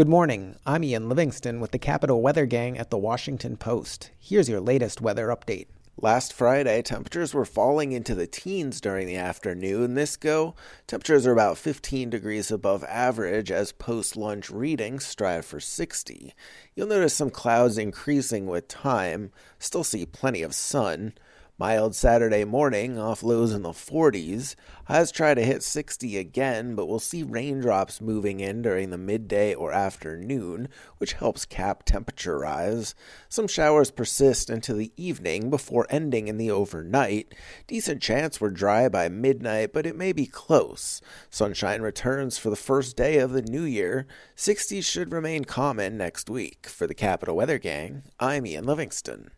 Good morning. I'm Ian Livingston with the Capital Weather Gang at the Washington Post. Here's your latest weather update. Last Friday, temperatures were falling into the teens during the afternoon. This go, temperatures are about 15 degrees above average as post lunch readings strive for 60. You'll notice some clouds increasing with time, still see plenty of sun. Mild Saturday morning, off lows in the 40s. Highs try to hit 60 again, but we'll see raindrops moving in during the midday or afternoon, which helps cap temperature rise. Some showers persist into the evening before ending in the overnight. Decent chance we're dry by midnight, but it may be close. Sunshine returns for the first day of the new year. 60s should remain common next week. For the Capital Weather Gang, I'm Ian Livingston.